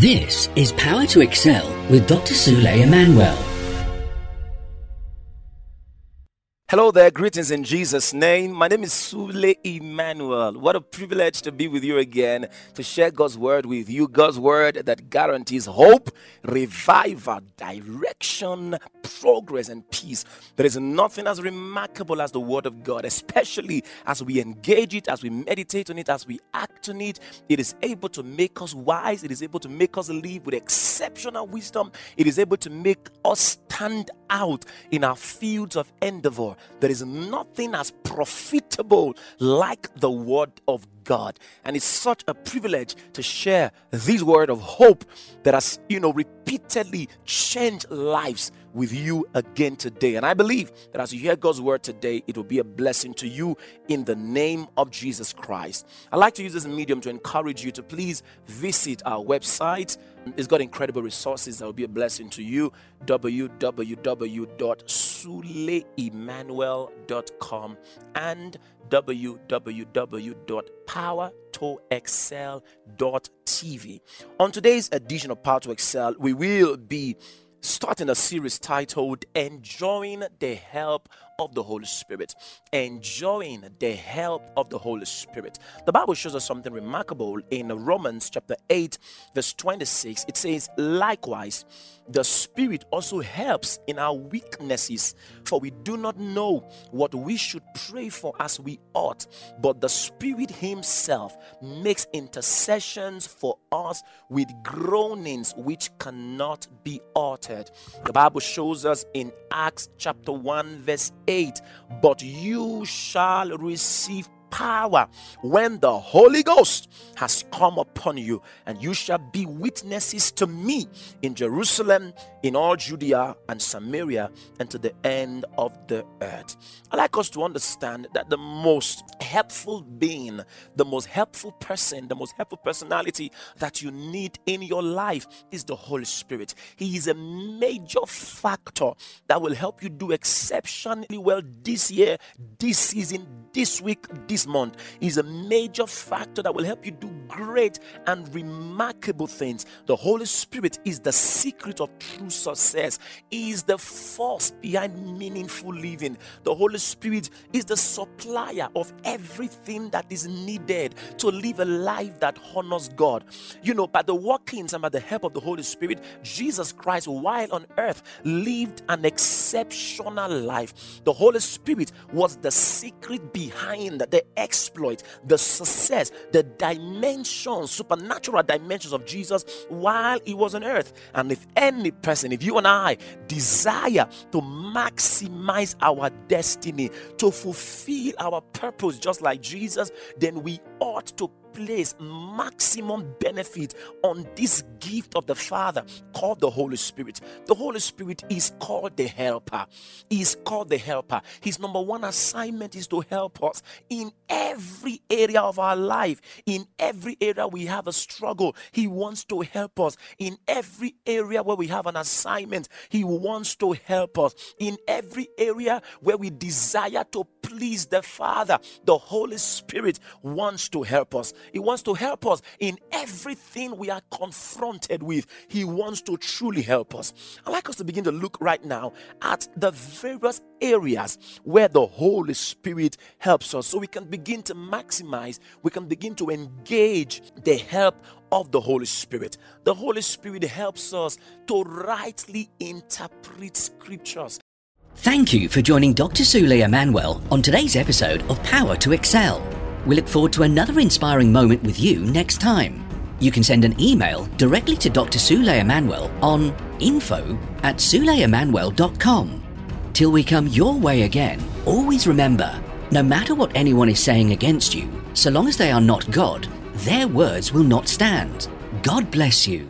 This is Power to Excel with Dr. Sule Emmanuel. Hello there, greetings in Jesus' name. My name is Sule Emmanuel. What a privilege to be with you again to share God's word with you. God's word that guarantees hope, revival, direction, progress, and peace. There is nothing as remarkable as the word of God, especially as we engage it, as we meditate on it, as we act on it. It is able to make us wise, it is able to make us live with exceptional wisdom, it is able to make us stand out in our fields of endeavor. There is nothing as profitable like the word of God. And it's such a privilege to share this word of hope that has, you know, repeatedly changed lives with you again today. And I believe that as you hear God's word today, it will be a blessing to you in the name of Jesus Christ. I'd like to use this medium to encourage you to please visit our website. It's got incredible resources that will be a blessing to you. www.suleemmanuel.com and www.powertoexcel.tv. On today's edition of Power to Excel, we will be starting a series titled Enjoying the Help of the Holy Spirit. Enjoying the help of the Holy Spirit. The Bible shows us something remarkable in Romans chapter 8, verse 26. It says, Likewise, the Spirit also helps in our weaknesses, for we do not know what we should pray for as we ought, but the Spirit Himself makes intercessions for us with groanings which cannot be uttered. The Bible shows us in Acts chapter 1, verse 8 But you shall receive power when the Holy Ghost has come upon you, and you shall be witnesses to me in Jerusalem, in all Judea and Samaria, and to the end of the earth. I like us to understand that the most helpful being, the most helpful person, the most helpful personality that you need in your life is the Holy Spirit. He is a major factor that will help you do exceptionally well this year, this season, this week, this month. Is a major factor that will help you do great and remarkable things. The Holy Spirit is the secret of true success, he is the force behind meaningful living. The Holy Spirit is the supplier of everything that is needed to live a life that honors God. You know, by the workings and by the help of the Holy Spirit, Jesus Christ, while on earth, lived an exceptional life. The Holy Spirit was the secret behind the exploit, the success, the dimensions, supernatural dimensions of Jesus while he was on earth. And if any person, if you and I desire to maximize our destiny, to fulfill our purpose just like Jesus, then we ought to place maximum benefit on this gift of the Father called the Holy Spirit. The Holy Spirit is called the helper. He is called the helper. His number one assignment is to help us in every area of our life. In every area we have a struggle, He wants to help us. In every area where we have an assignment, He wants to help us. In every area where we desire to please the Father, the Holy Spirit wants to help us. He wants to help us in everything we are confronted with. He wants to truly help us. I'd like us to begin to look right now at the various areas where the Holy Spirit helps us so we can begin to maximize, we can begin to engage the help of the Holy Spirit. The Holy Spirit helps us to rightly interpret scriptures. Thank you for joining Dr. Sule Emmanuel on today's episode of Power to Excel. We look forward to another inspiring moment with you next time. You can send an email directly to Dr. Sule Emmanuel on info at suleemmanuel.com. Till we come your way again, always remember no matter what anyone is saying against you, so long as they are not God, their words will not stand. God bless you.